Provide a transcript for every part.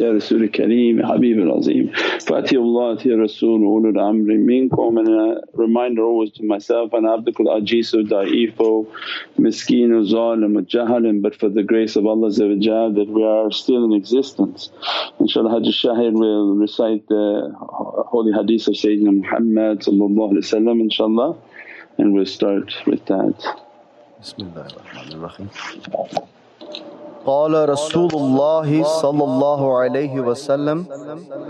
Ya Rasul Kareem, Ya Habib al-Azim. Fatihullah Ya Rasul ulul amri minkum and a reminder always to myself, and abdukul ajizu da'ifu miskinu zalim jahalin but for the grace of Allah that we are still in existence. InshaAllah Hajj Shahid will recite the holy hadith of Sayyidina Muhammad inshaAllah and we'll start with that. Bismillahir قال رسول الله صلى الله عليه وسلم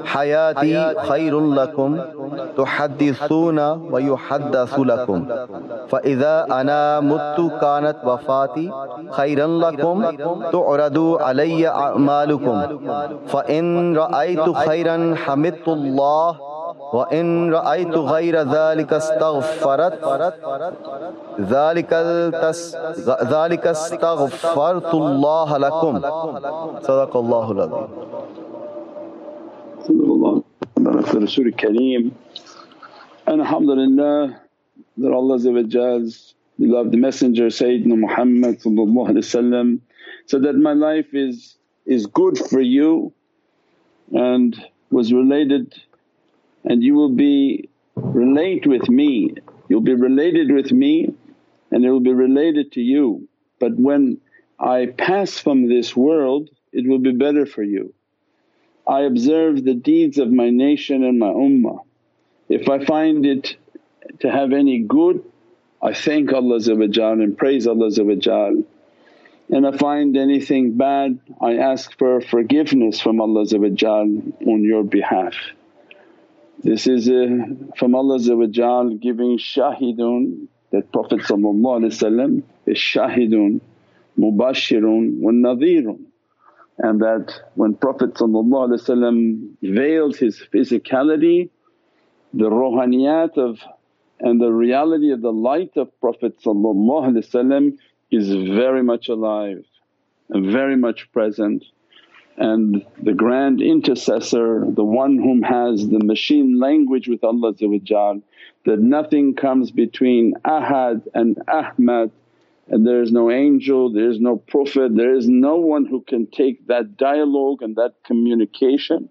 حياتي خير لكم تحدثون ويحدث لكم فإذا أنا مت كانت وفاتي خيرا لكم تعرضوا علي أعمالكم فإن رأيت خيرا حمدت الله وإن رأيت غير ذلك استغفرت ذلك ذلك استغفرت الله لكم صدق الله العظيم صدق الله بارك رسول الكريم and alhamdulillah that Allah's beloved messenger Sayyidina Muhammad so that my life is, is good for you and was related and you will be relate with me, you'll be related with me and it will be related to you. But when I pass from this world it will be better for you. I observe the deeds of my nation and my ummah. If I find it to have any good I thank Allah and praise Allah and I find anything bad I ask for forgiveness from Allah on your behalf. This is uh, from Allah giving shahidun that Prophet is shahidun, mubashirun wa nadhirun. And that when Prophet veils his physicality the rohaniyat of and the reality of the light of Prophet is very much alive and very much present and the grand intercessor, the one whom has the machine language with Allah that nothing comes between Ahad and Ahmad and there is no angel, there is no prophet, there is no one who can take that dialogue and that communication.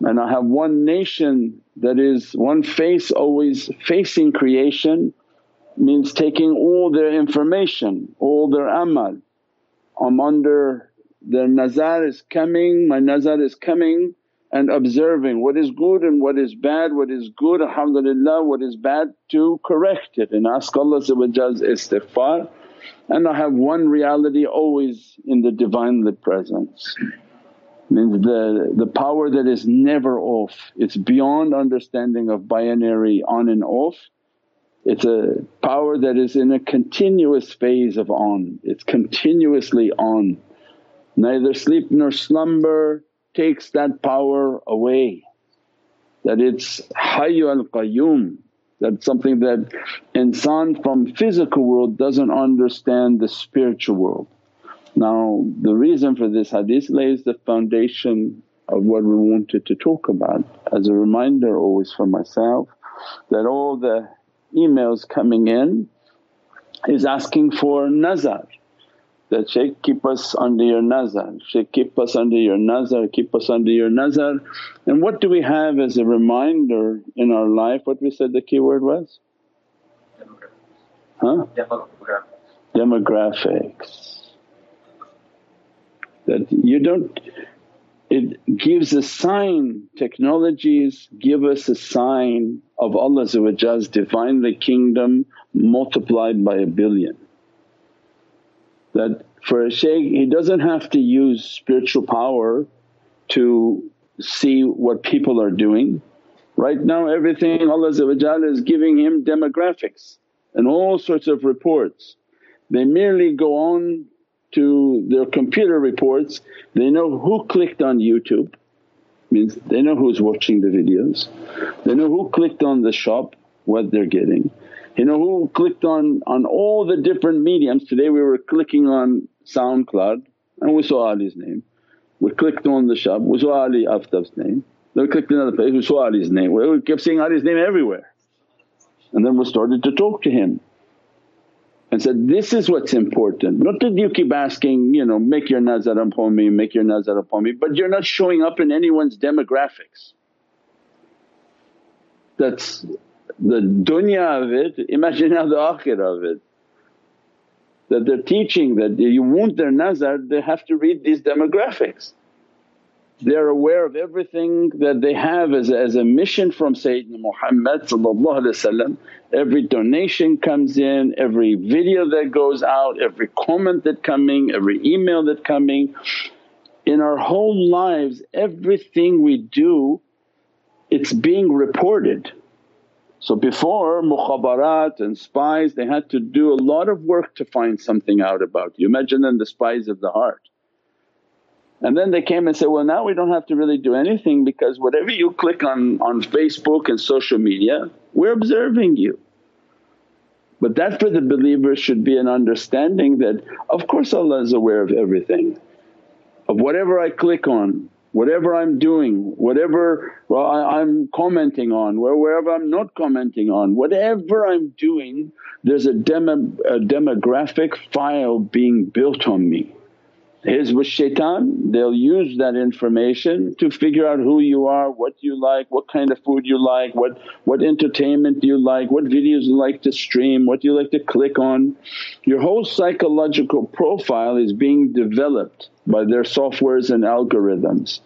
And I have one nation that is one face always facing creation means taking all their information, all their amal. I'm under the nazar is coming, my nazar is coming and observing what is good and what is bad, what is good alhamdulillah, what is bad to correct it and ask Allah's istighfar. And I have one reality always in the Divinely Presence means the, the power that is never off, it's beyond understanding of binary on and off. It's a power that is in a continuous phase of on, it's continuously on neither sleep nor slumber takes that power away. That it's Hayyu al Qayyum, that's something that insan from physical world doesn't understand the spiritual world. Now the reason for this hadith lays the foundation of what we wanted to talk about as a reminder always for myself that all the emails coming in is asking for nazar that Shaykh keep us under your nazar, Shaykh keep us under your nazar, keep us under your nazar. And what do we have as a reminder in our life? What we said the key word was? Huh? Demographics. That you don't it gives a sign, technologies give us a sign of Allah's Divinely kingdom multiplied by a billion that for a shaykh he doesn't have to use spiritual power to see what people are doing. Right now everything Allah is giving him demographics and all sorts of reports. They merely go on to their computer reports, they know who clicked on YouTube means they know who's watching the videos, they know who clicked on the shop, what they're getting. You know who clicked on, on all the different mediums, today we were clicking on SoundCloud and we saw Ali's name. We clicked on the shop, we saw Ali Aftab's name. Then we clicked another place, we saw Ali's name. We kept seeing Ali's name everywhere. And then we started to talk to him. and said, this is what's important. Not that you keep asking, you know, make your nazar upon me, make your nazar upon me but you're not showing up in anyone's demographics. That's the dunya of it, imagine now the akhirah of it. That they're teaching that you want their nazar they have to read these demographics. They're aware of everything that they have as a, as a mission from Sayyidina Muhammad every donation comes in, every video that goes out, every comment that coming, every email that coming. In our whole lives everything we do it's being reported. So before mukhabarat and spies they had to do a lot of work to find something out about you, imagine then the spies of the heart. And then they came and said, well now we don't have to really do anything because whatever you click on, on Facebook and social media we're observing you. But that for the believer should be an understanding that of course Allah is aware of everything, of whatever I click on, whatever I'm doing, whatever well, I, am commenting on, wherever I'm not commenting on, whatever I'm doing there's a, demo, a demographic file being built on me. Hizb shaitan they'll use that information to figure out who you are, what you like, what kind of food you like, what, what entertainment you like, what videos you like to stream, what you like to click on. Your whole psychological profile is being developed by their softwares and algorithms.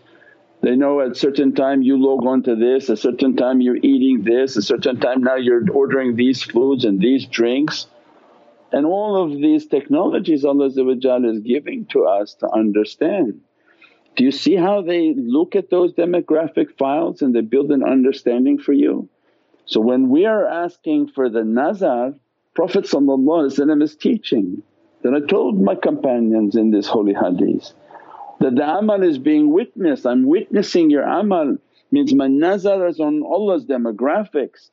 They know at certain time you log on to this, a certain time you're eating this, a certain time now you're ordering these foods and these drinks and all of these technologies Allah is giving to us to understand. Do you see how they look at those demographic files and they build an understanding for you? So when we are asking for the nazar, Prophet is teaching that I told my companions in this holy hadith that the amal is being witnessed, I'm witnessing your amal means my nazar is on Allah's demographics.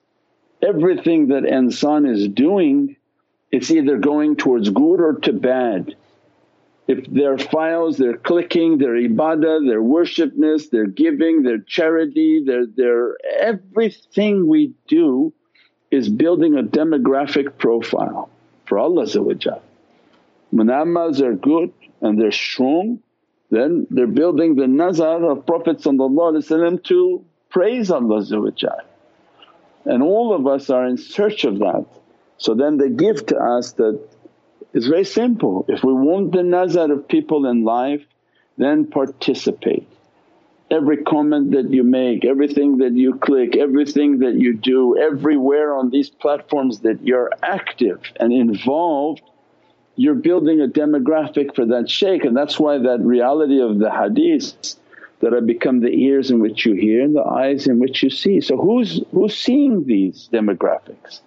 Everything that insan is doing it's either going towards good or to bad. If their files, their clicking, their ibadah, their worshipness, their giving, their charity, their, their everything we do is building a demographic profile for Allah When amals are good and they're strong then they're building the nazar of Prophet to praise Allah and all of us are in search of that. So then they give to us that it's very simple, if we want the nazar of people in life then participate. Every comment that you make, everything that you click, everything that you do, everywhere on these platforms that you're active and involved you're building a demographic for that shaykh and that's why that reality of the hadith that I become the ears in which you hear and the eyes in which you see. So who's, who's seeing these demographics?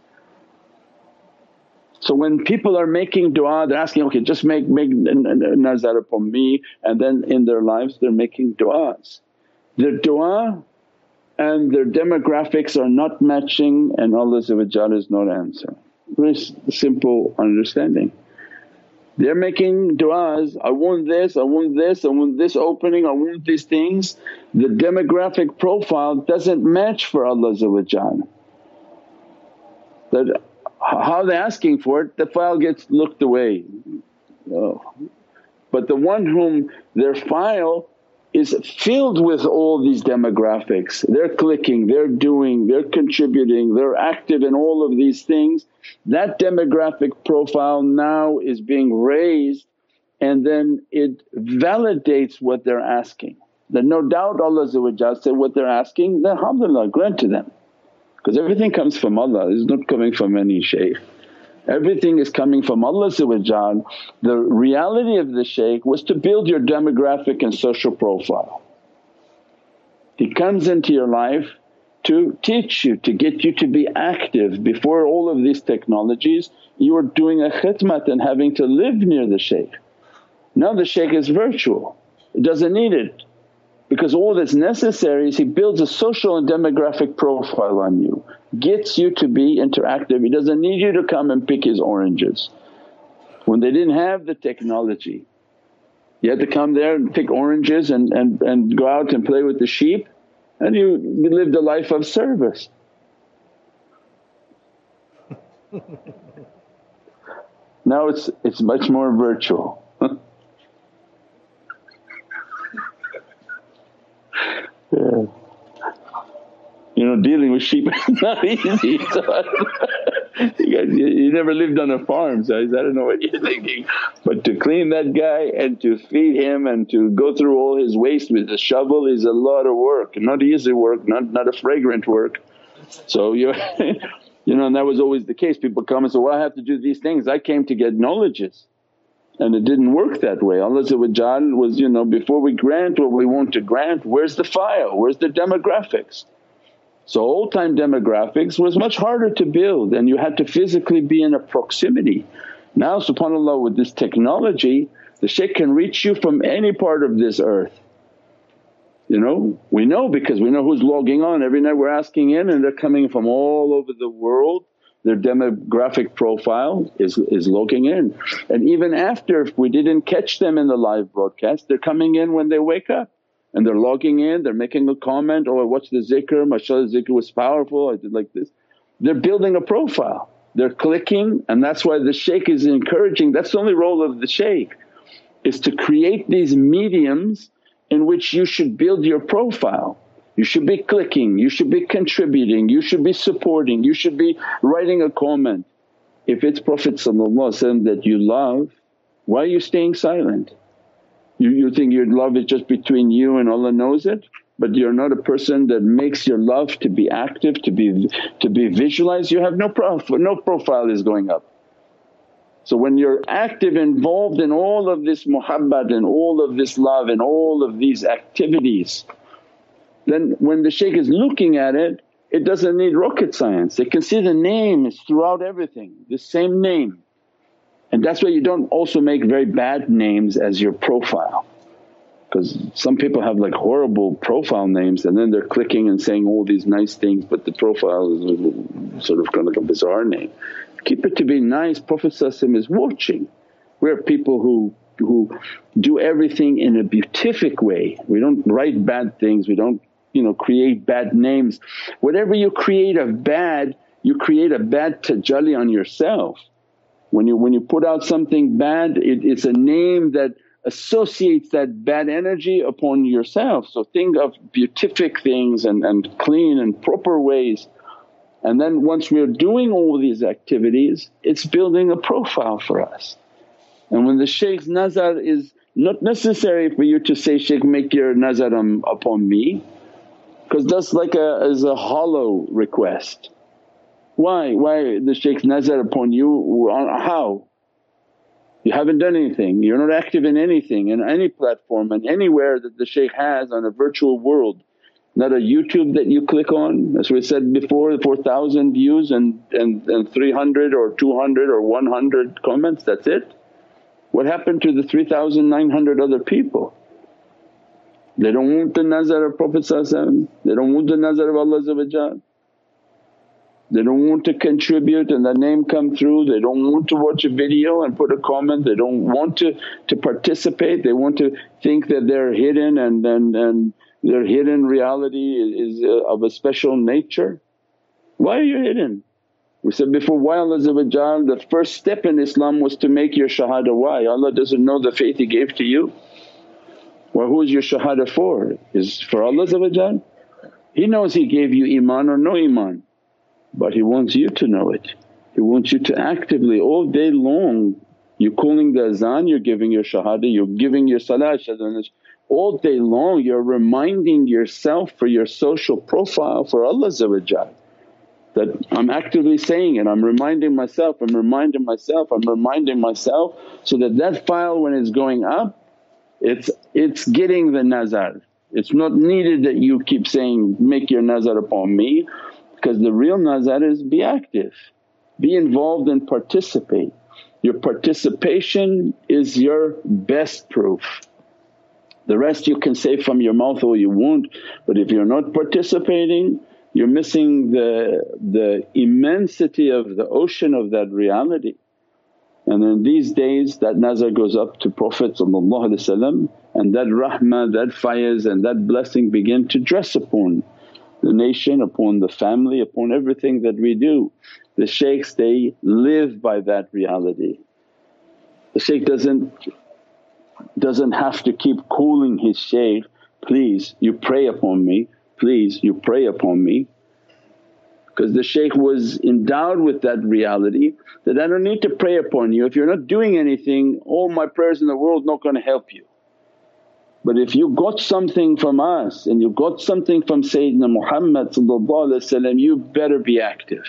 So when people are making du'a they're asking, okay just make, make nazar upon me and then in their lives they're making du'as. Their du'a and their demographics are not matching and Allah is not answering. Very simple understanding. They're making du'as, I want this, I want this, I want this opening, I want these things. The demographic profile doesn't match for Allah that how they're asking for it the file gets looked away. Oh. But the one whom their file is filled with all these demographics, they're clicking, they're doing, they're contributing, they're active in all of these things. That demographic profile now is being raised and then it validates what they're asking. That no doubt Allah said, what they're asking, then alhamdulillah grant to them because everything comes from Allah, it's not coming from any shaykh. Everything is coming from Allah The reality of the shaykh was to build your demographic and social profile. He comes into your life to teach you, to get you to be active. Before all of these technologies you were doing a khidmat and having to live near the shaykh. Now the shaykh is virtual, it doesn't need it because all that's necessary is he builds a social and demographic profile on you, gets you to be interactive. He doesn't need you to come and pick his oranges. When they didn't have the technology, you had to come there and pick oranges and, and, and go out and play with the sheep and you, you lived a life of service. Now it's, it's much more virtual. Yeah you know, dealing with sheep is not easy. So you, guys, you, you, never lived on a farm, so I don't know what you're thinking. But to clean that guy and to feed him and to go through all his waste with a shovel is a lot of work, not easy work, not, not a fragrant work. So you you know, and that was always the case. People come and say, well I have to do these things. I came to get knowledges and it didn't work that way. Allah was, you know, before we grant what we want to grant, where's the file, where's the demographics? So old time demographics was much harder to build and you had to physically be in a proximity. Now subhanAllah with this technology the shaykh can reach you from any part of this earth. You know, we know because we know who's logging on every night we're asking in and they're coming from all over the world their demographic profile is, is logging in. And even after if we didn't catch them in the live broadcast they're coming in when they wake up and they're logging in, they're making a comment, oh I watched the zikr, mashaAllah zikr was powerful, I did like this. They're building a profile, they're clicking and that's why the shaykh is encouraging, that's the only role of the shaykh is to create these mediums in which you should build your profile. You should be clicking, you should be contributing, you should be supporting, you should be writing a comment. If it's Prophet that you love, why are you staying silent? You, you think your love is just between you and Allah knows it but you're not a person that makes your love to be active, to be to be visualized, you have no profile, no profile is going up. So when you're active involved in all of this muhabbat and all of this love and all of these activities then when the shaykh is looking at it, it doesn't need rocket science, they can see the name is throughout everything, the same name. And that's why you don't also make very bad names as your profile because some people have like horrible profile names and then they're clicking and saying all these nice things but the profile is sort of kind of like a bizarre name. Keep it to be nice, Prophet is watching. We're people who who do everything in a beatific way. We don't write bad things, we don't you know create bad names. Whatever you create of bad, you create a bad tajalli on yourself. When you, when you put out something bad it, it's a name that associates that bad energy upon yourself. So think of beatific things and, and clean and proper ways. And then once we're doing all these activities it's building a profile for us. And when the shaykh's nazar is not necessary for you to say, Shaykh make your nazar um, upon me because that's like a, is a hollow request. Why? Why the shaykh's nazar upon you? How? You haven't done anything, you're not active in anything, in any platform and anywhere that the shaykh has on a virtual world. Not a YouTube that you click on, as we said before 4,000 views and, and, and 300 or 200 or 100 comments, that's it. What happened to the 3,900 other people? They don't want the nazar of Prophet they don't want the nazar of Allah they don't want to contribute and their name come through, they don't want to watch a video and put a comment, they don't want to, to participate, they want to think that they're hidden and, and, and their hidden reality is uh, of a special nature. Why are you hidden? We said before, why Allah the first step in Islam was to make your shahada. Why? Allah doesn't know the faith He gave to you. Well who is your shahada for? Is for Allah He knows He gave you iman or no iman but He wants you to know it. He wants you to actively all day long you're calling the azan, you're giving your shahada, you're giving your salah, all day long you're reminding yourself for your social profile for Allah that I'm actively saying it, I'm reminding myself, I'm reminding myself, I'm reminding myself so that that file when it's going up it's, it's getting the nazar. It's not needed that you keep saying, make your nazar upon me because the real nazar is be active, be involved and participate. Your participation is your best proof. The rest you can say from your mouth all you want but if you're not participating you're missing the, the immensity of the ocean of that reality. And in these days that nazar goes up to Prophet and that rahmah, that fayaz and that blessing begin to dress upon the nation, upon the family, upon everything that we do. The shaykhs they live by that reality. The shaykh doesn't, doesn't have to keep calling his shaykh, please you pray upon me, please you pray upon me because the shaykh was endowed with that reality that I don't need to pray upon you, if you're not doing anything all my prayers in the world not going to help you. But if you got something from us and you got something from Sayyidina Muhammad you better be active.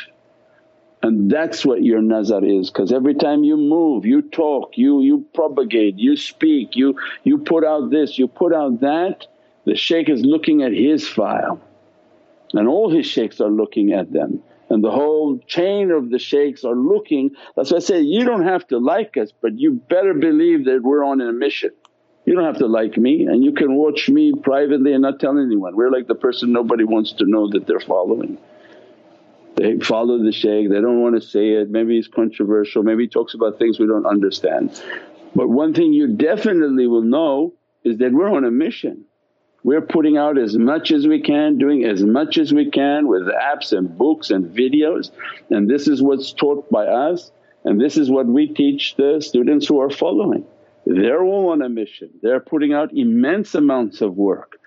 And that's what your nazar is because every time you move, you talk, you, you propagate, you speak, you, you put out this, you put out that, the shaykh is looking at his file and all his shaykhs are looking at them and the whole chain of the shaykhs are looking. That's why I say, you don't have to like us but you better believe that we're on a mission. You don't have to like me and you can watch me privately and not tell anyone. We're like the person nobody wants to know that they're following. They follow the shaykh, they don't want to say it, maybe he's controversial, maybe he talks about things we don't understand. But one thing you definitely will know is that we're on a mission. We're putting out as much as we can, doing as much as we can with apps and books and videos and this is what's taught by us and this is what we teach the students who are following. They're all on a mission, they're putting out immense amounts of work.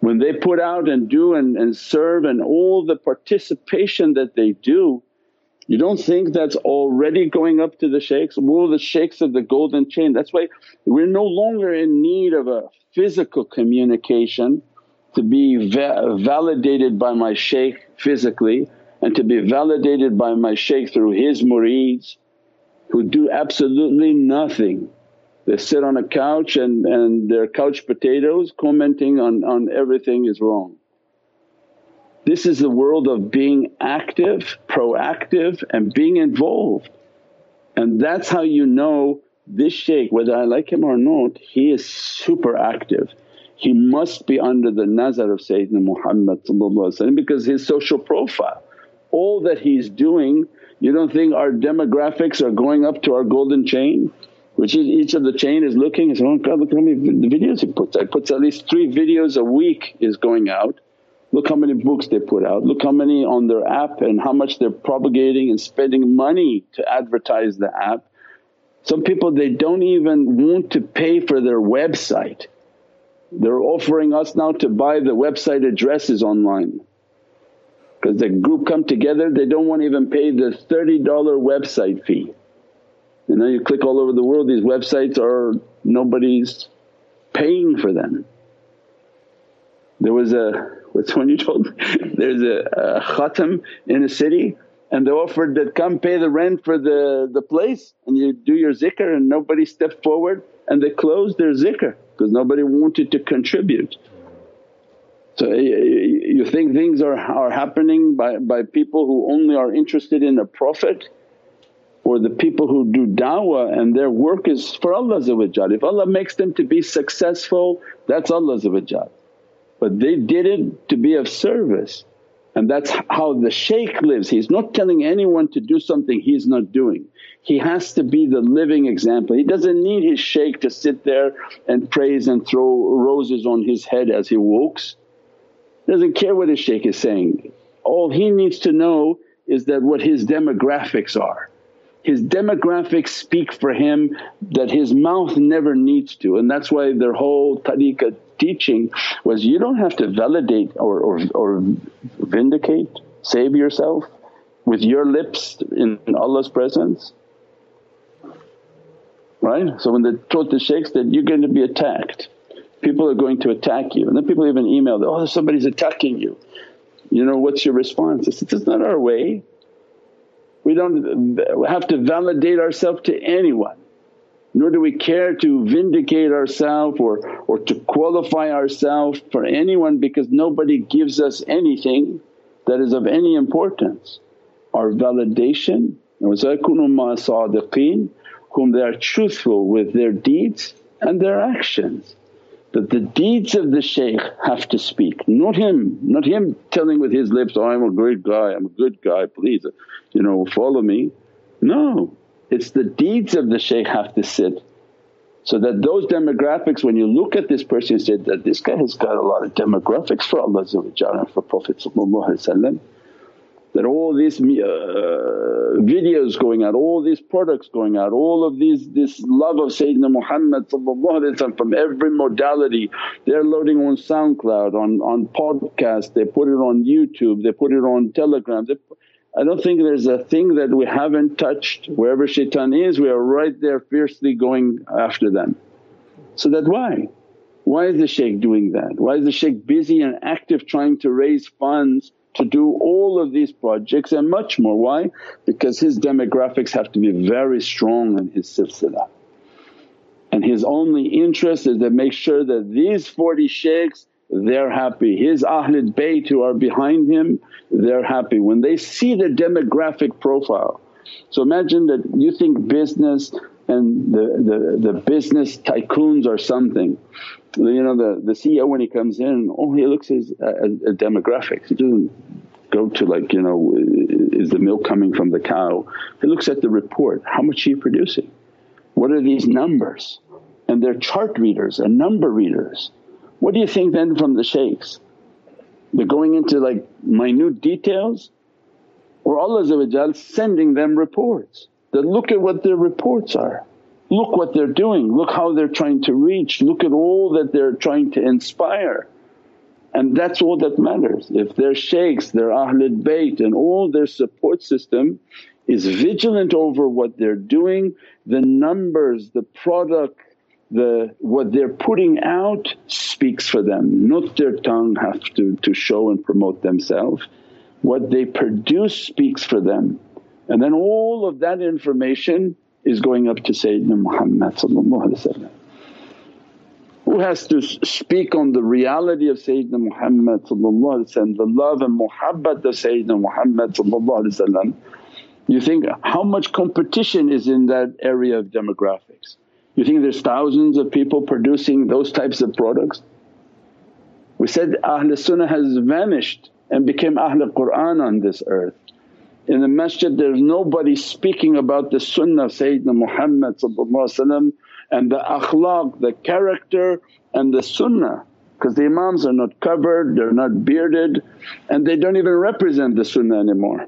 When they put out and do and, and serve and all the participation that they do you don't think that's already going up to the shaykhs? All the shaykhs of the golden chain. That's why we're no longer in need of a physical communication to be va validated by my shaykh physically and to be validated by my shaykh through his murids who do absolutely nothing. They sit on a couch and, and they're couch potatoes commenting on, on everything is wrong. This is the world of being active, proactive and being involved. And that's how you know this shaykh whether I like him or not he is super active. He must be under the nazar of Sayyidina Muhammad because his social profile, all that he's doing you don't think our demographics are going up to our golden chain? Which is each of the chain is looking and saying, oh God look how many videos he puts out. He puts at least three videos a week is going out Look how many books they put out, look how many on their app and how much they're propagating and spending money to advertise the app. Some people they don't even want to pay for their website. They're offering us now to buy the website addresses online because the group come together they don't want to even pay the $30 website fee. You know you click all over the world these websites are nobody's paying for them. There was a what's when you told me there's a, a khatam in a city and they offered that come pay the rent for the, the place and you do your zikr and nobody stepped forward and they closed their zikr because nobody wanted to contribute. So you think things are, are happening by, by people who only are interested in a Prophet or the people who do da'wah and their work is for Allah If Allah makes them to be successful that's Allah but they did it to be of service and that's how the shaykh lives. He's not telling anyone to do something he's not doing. He has to be the living example. He doesn't need his shaykh to sit there and praise and throw roses on his head as he walks. Doesn't care what his shaykh is saying. All he needs to know is that what his demographics are. His demographics speak for him that his mouth never needs to and that's why their whole tariqah teaching was you don't have to validate or, or, or vindicate, save yourself with your lips in Allah's presence right? So when they taught the shaykhs that you're going to be attacked, people are going to attack you and then people even email, oh somebody's attacking you, you know what's your response? Said, that's not our way. We don't have to validate ourselves to anyone nor do we care to vindicate ourselves or, or to qualify ourselves for anyone because nobody gives us anything that is of any importance. Our validation sadiqeen whom they are truthful with their deeds and their actions. That the deeds of the shaykh have to speak, not him, not him telling with his lips, oh I'm a great guy, I'm a good guy, please you know follow me. No, it's the deeds of the shaykh have to sit. So that those demographics when you look at this person you say that this guy has got a lot of demographics for Allah and for Prophet that all these uh, videos going out, all these products going out, all of these this love of Sayyidina Muhammad from every modality they're loading on SoundCloud, on, on podcast, they put it on YouTube, they put it on Telegram. They, I don't think there's a thing that we haven't touched. Wherever shaitan is we are right there fiercely going after them. So that why? Why is the shaykh doing that? Why is the shaykh busy and active trying to raise funds to do all of these projects and much more. Why? Because his demographics have to be very strong in his silsila. And his only interest is to make sure that these 40 shaykhs they're happy, his Ahlul Bayt who are behind him they're happy when they see the demographic profile. So imagine that you think business and the, the, the business tycoons are something. You know the, the CEO when he comes in all he looks is at, at demographics, he doesn't go to like you know is the milk coming from the cow. He looks at the report, how much are you producing? What are these numbers? And they're chart readers and number readers. What do you think then from the shaykhs? They're going into like minute details or Allah sending them reports that look at what their reports are. Look what they're doing, look how they're trying to reach, look at all that they're trying to inspire. And that's all that matters. If their shaykhs, their Ahlul Bayt and all their support system is vigilant over what they're doing, the numbers, the product, the what they're putting out speaks for them, not their tongue have to, to show and promote themselves. What they produce speaks for them. And then all of that information is going up to Sayyidina Muhammad who has to speak on the reality of Sayyidina Muhammad the love and muhabbat of Sayyidina Muhammad you think how much competition is in that area of demographics. You think there's thousands of people producing those types of products? We said Ahlul Sunnah has vanished and became Ahlul Qur'an on this earth. In the masjid there's nobody speaking about the sunnah of Sayyidina Muhammad and the akhlaq, the character and the sunnah because the imams are not covered, they're not bearded and they don't even represent the sunnah anymore.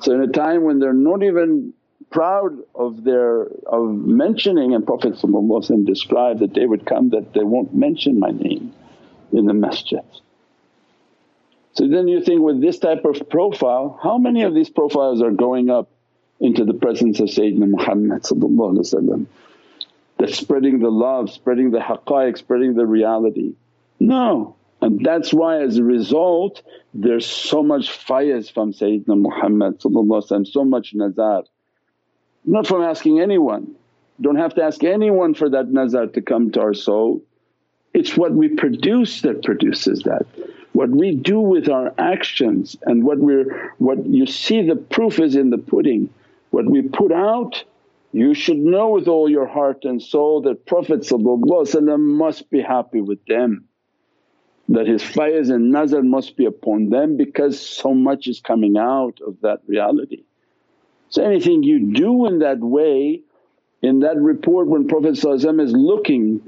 So in a time when they're not even proud of their of mentioning and Prophet described that they would come that they won't mention my name in the masjid. So then you think with this type of profile, how many of these profiles are going up into the presence of Sayyidina Muhammad that's spreading the love, spreading the haqqaiq, spreading the reality? No. And that's why as a result there's so much fayaz from Sayyidina Muhammad so much nazar. Not from asking anyone, don't have to ask anyone for that nazar to come to our soul. It's what we produce that produces that. What we do with our actions and what we're what you see the proof is in the pudding. What we put out you should know with all your heart and soul that Prophet must be happy with them, that his fayaz and nazar must be upon them because so much is coming out of that reality. So anything you do in that way, in that report when Prophet is looking,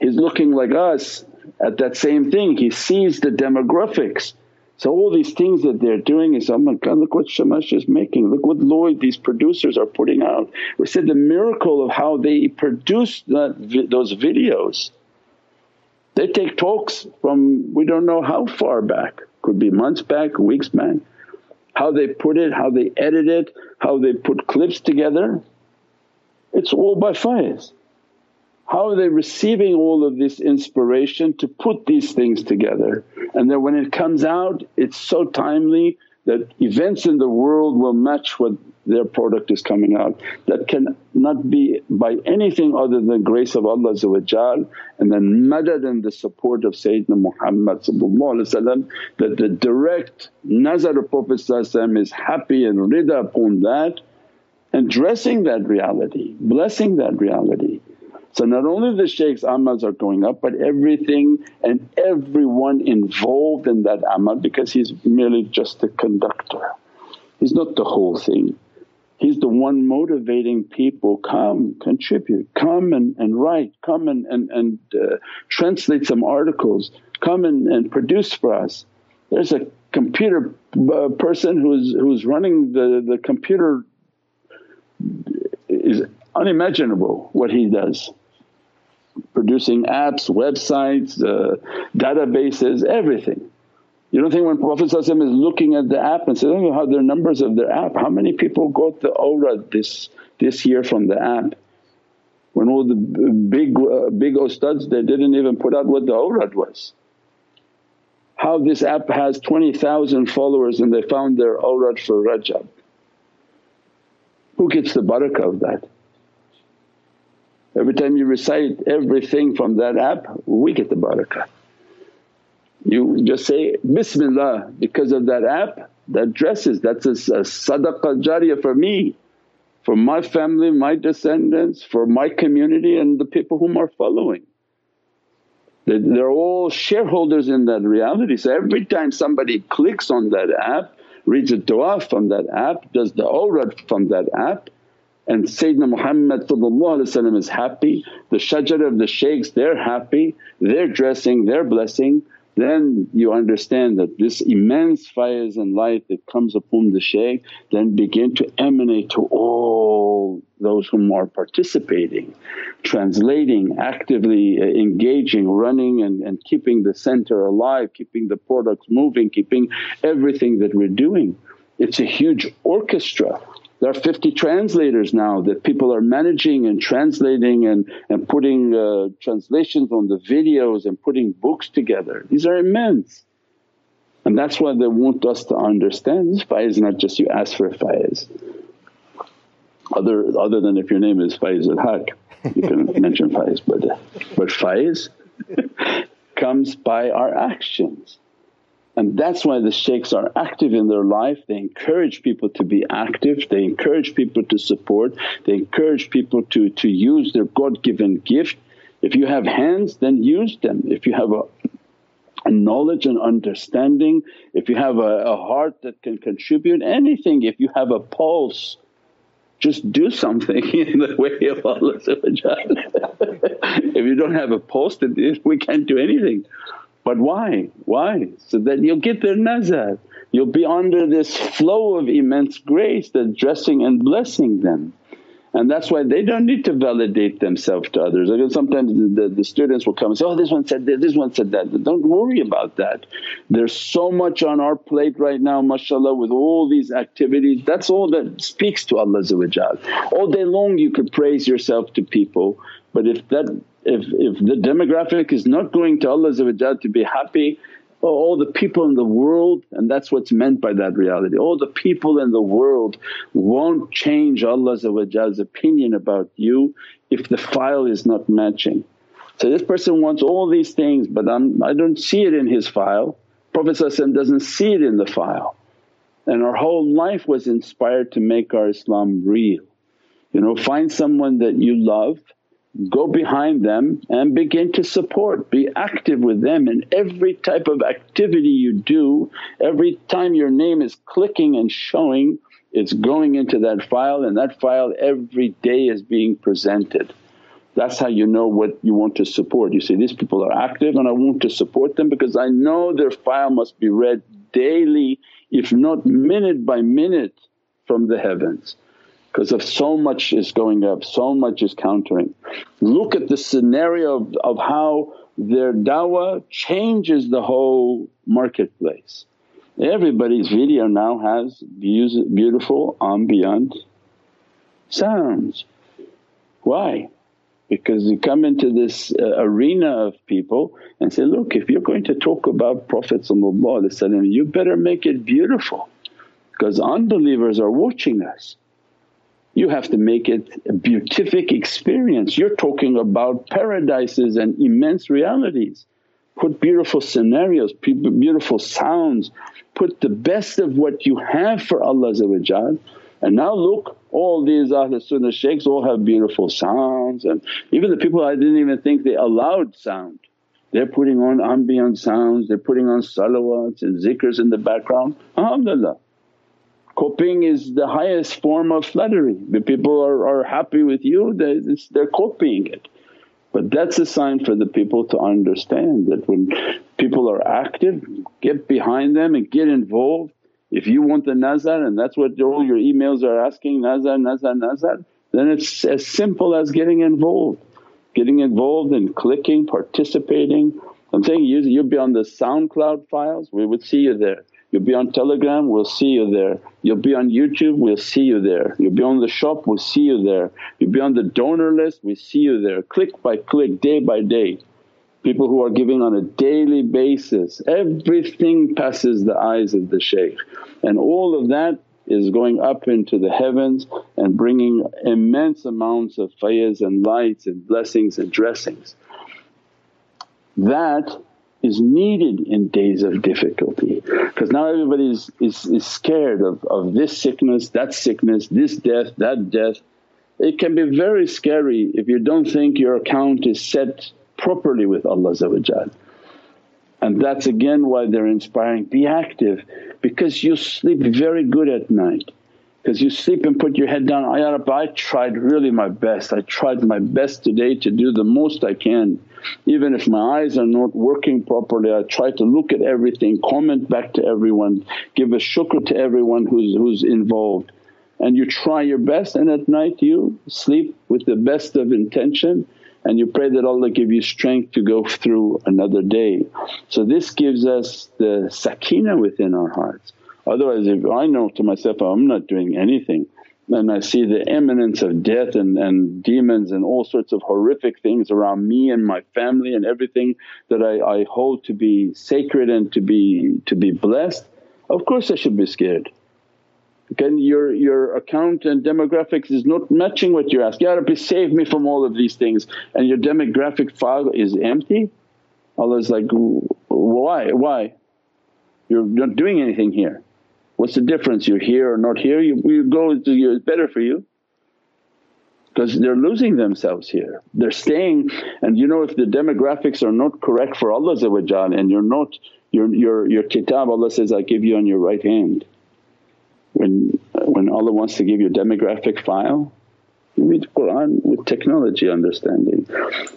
he's looking like us at that same thing, he sees the demographics. So all these things that they're doing is, oh my God look what Shamash is making, look what Lloyd these producers are putting out. We said the miracle of how they produce that, those videos. They take talks from we don't know how far back, could be months back, weeks back, how they put it, how they edit it, how they put clips together. It's all by faiz. How are they receiving all of this inspiration to put these things together? And then when it comes out it's so timely that events in the world will match what their product is coming out. That can not be by anything other than grace of Allah and then madad and the support of Sayyidina Muhammad that the direct nazar of Prophet is happy and rida upon that and dressing that reality, blessing that reality. So not only the shaykh's amals are going up but everything and everyone involved in that amal because he's merely just the conductor, he's not the whole thing. He's the one motivating people, come contribute, come and, and write, come and, and, and uh, translate some articles, come and, and produce for us. There's a computer uh, person who's, who's running the, the computer is unimaginable what he does producing apps, websites, uh, databases, everything. You don't think when Prophet is looking at the app and says, oh how their numbers of their app, how many people got the awrad this, this year from the app? When all the big, uh, big ustads they didn't even put out what the awrad was. How this app has 20,000 followers and they found their awrad for Rajab. Who gets the barakah of that? Every time you recite everything from that app, we get the barakah. You just say, Bismillah because of that app that dresses, that's a, a sadaqah jariyah for me, for my family, my descendants, for my community and the people whom are following. They're all shareholders in that reality. So every time somebody clicks on that app, reads a dua from that app, does the awrad from that app, and Sayyidina Muhammad is happy, the shajar of the shaykhs they're happy, they're dressing, they're blessing, then you understand that this immense faiz and light that comes upon the shaykh then begin to emanate to all those whom are participating, translating, actively uh, engaging, running and, and keeping the center alive, keeping the products moving, keeping everything that we're doing. It's a huge orchestra there are 50 translators now that people are managing and translating and, and putting uh, translations on the videos and putting books together. These are immense. And that's why they want us to understand this faiz is not just you ask for a faiz. Other, other than if your name is Faiz al Haq, you can mention faiz, but, but faiz comes by our actions. And that's why the shaykhs are active in their life, they encourage people to be active, they encourage people to support, they encourage people to, to use their God given gift. If you have hands then use them, if you have a, a knowledge and understanding, if you have a, a heart that can contribute anything, if you have a pulse just do something in the way of Allah If you don't have a pulse then we can't do anything. But why? Why? So that you'll get their nazar, you'll be under this flow of immense grace that's dressing and blessing them. And that's why they don't need to validate themselves to others. Because sometimes the, the, students will come and say, oh this one said this, this one said that. Don't worry about that. There's so much on our plate right now mashallah with all these activities, that's all that speaks to Allah All day long you could praise yourself to people but if that if, if the demographic is not going to Allah to be happy, oh, all the people in the world and that's what's meant by that reality. All the people in the world won't change Allah's opinion about you if the file is not matching. So this person wants all these things but I'm, I don't see it in his file, Prophet doesn't see it in the file. And our whole life was inspired to make our Islam real. You know, find someone that you love go behind them and begin to support, be active with them in every type of activity you do. Every time your name is clicking and showing it's going into that file and that file every day is being presented. That's how you know what you want to support. You say, these people are active and I want to support them because I know their file must be read daily if not minute by minute from the heavens because of so much is going up, so much is countering. Look at the scenario of, of how their dawah changes the whole marketplace. Everybody's video now has beautiful ambient sounds. Why? Because you come into this uh, arena of people and say, look if you're going to talk about Prophet you better make it beautiful because unbelievers are watching us. You have to make it a beatific experience. You're talking about paradises and immense realities. Put beautiful scenarios, beautiful sounds, put the best of what you have for Allah and now look all these Ahlul Sunnah shaykhs all have beautiful sounds and even the people I didn't even think they allowed sound. They're putting on ambient sounds, they're putting on salawats and zikrs in the background, alhamdulillah. Copying is the highest form of flattery. The people are, are happy with you, they're, they're copying it. But that's a sign for the people to understand that when people are active, get behind them and get involved. If you want the nazar and that's what all your emails are asking, nazar, nazar, nazar, then it's as simple as getting involved. Getting involved and clicking, participating. I'm saying you, you'll be on the SoundCloud files, we would see you there. You'll be on Telegram, we'll see you there. You'll be on YouTube, we'll see you there. You'll be on the shop, we'll see you there. You'll be on the donor list, we see you there. Click by click, day by day. People who are giving on a daily basis, everything passes the eyes of the shaykh and all of that is going up into the heavens and bringing immense amounts of fayaz and lights and blessings and dressings. That is needed in days of difficulty. Because now everybody is, is, is scared of, of this sickness, that sickness, this death, that death. It can be very scary if you don't think your account is set properly with Allah and that's again why they're inspiring, be active because you sleep very good at night. Because you sleep and put your head down, oh, Ya Rabbi I tried really my best, I tried my best today to do the most I can. Even if my eyes are not working properly I try to look at everything, comment back to everyone, give a shukr to everyone who's, who's involved. And you try your best and at night you sleep with the best of intention and you pray that Allah give you strength to go through another day. So this gives us the sakina within our hearts. Otherwise if I know to myself I'm not doing anything and I see the imminence of death and, and demons and all sorts of horrific things around me and my family and everything that I, I hold to be sacred and to be to be blessed, of course I should be scared. Can your, your account and demographics is not matching what you ask, Ya Rabbi save me from all of these things and your demographic file is empty? Allah's like, why, why? You're not doing anything here. What's the difference? You're here or not here, you, you go to it's better for you because they're losing themselves here. They're staying and you know if the demographics are not correct for Allah and you're not your, your, your kitab Allah says, I give you on your right hand. When, when Allah wants to give you a demographic file, you read Qur'an with technology understanding.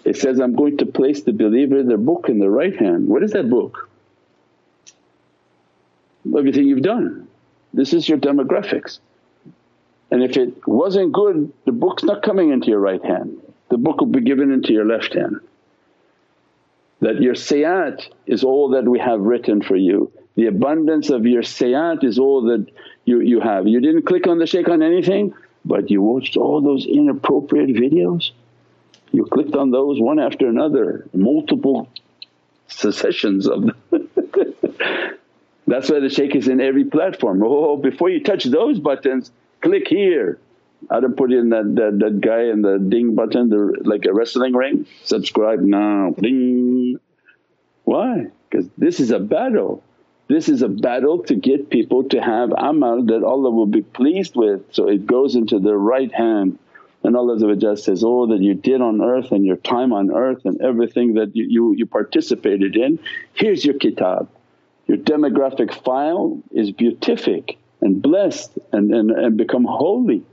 It says, I'm going to place the believer their book in the right hand. What is that book? Everything you've done. This is your demographics. And if it wasn't good, the book's not coming into your right hand, the book will be given into your left hand. That your sayyat is all that we have written for you. The abundance of your sayyat is all that you, you have. You didn't click on the shaykh on anything but you watched all those inappropriate videos. You clicked on those one after another, multiple successions of them. That's why the shaykh is in every platform. Oh, oh, before you touch those buttons, click here. I don't put in that, that, that guy in the ding button, the, like a wrestling ring, subscribe now, ding. Why? Because this is a battle. This is a battle to get people to have amal that Allah will be pleased with so it goes into their right hand and Allah says, all that you did on earth and your time on earth and everything that you, you, you participated in, here's your kitab. Your demographic file is beatific and blessed and, and, and become holy.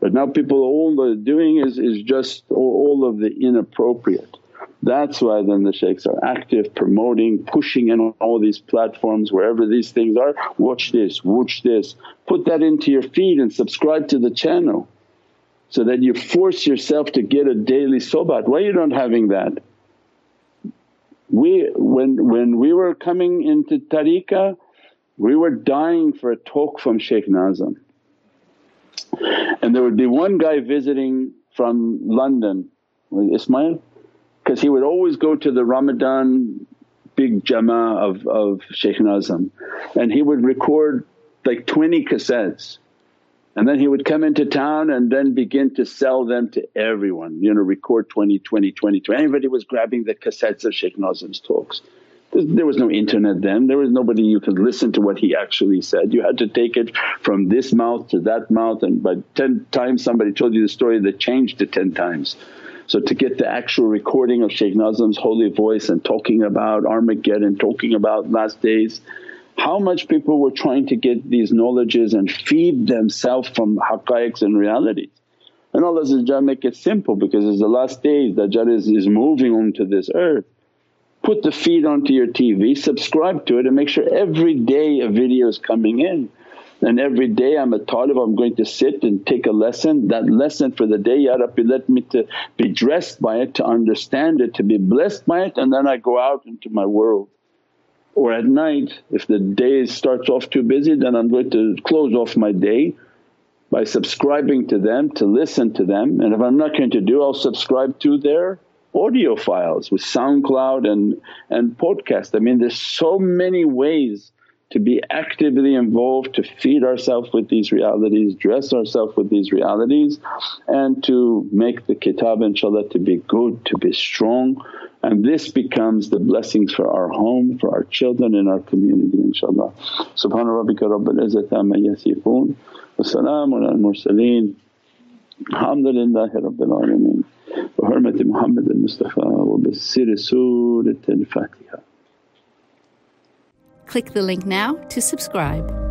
But now people all they're doing is, is just all, of the inappropriate. That's why then the shaykhs are active, promoting, pushing in on all these platforms wherever these things are, watch this, watch this. Put that into your feed and subscribe to the channel so that you force yourself to get a daily sobat. Why are you not having that? We when when we were coming into tariqah we were dying for a talk from Shaykh Nazim. And there would be one guy visiting from London, Ismail? Because he would always go to the Ramadan big jama of, of Shaykh Nazim. And he would record like 20 cassettes and then he would come into town and then begin to sell them to everyone, you know, record 20, 20, 20, 20. Everybody was grabbing the cassettes of Shaykh Nazim's talks. There was no internet then, there was nobody you could listen to what he actually said. You had to take it from this mouth to that mouth and by 10 times somebody told you the story that changed it 10 times. So to get the actual recording of Shaykh Nazim's holy voice and talking about Armageddon, talking about last days, how much people were trying to get these knowledges and feed themselves from haqqaiqs and realities. And Allah make it simple because it's the last days, Dajjal is, is moving onto this earth. Put the feed onto your TV, subscribe to it and make sure every day a video is coming in. And every day I'm a talib, I'm going to sit and take a lesson. That lesson for the day, Ya Rabbi let me to be dressed by it, to understand it, to be blessed by it and then I go out into my world. Or at night if the day starts off too busy then I'm going to close off my day by subscribing to them to listen to them and if I'm not going to do I'll subscribe to their audio files with SoundCloud and, and podcast. I mean there's so many ways to be actively involved, to feed ourselves with these realities, dress ourselves with these realities and to make the kitab inshaAllah to be good, to be strong and this becomes the blessings for our home, for our children and our community inshaAllah. Subhana rabbika rabbil izzati amma yasifoon wa salaamun al mursaleen alhamdulillahi rabbil alameen wa hurmati Muhammad al-Mustafa wa bisiri Surat al-Fatiha. Click the link now to subscribe.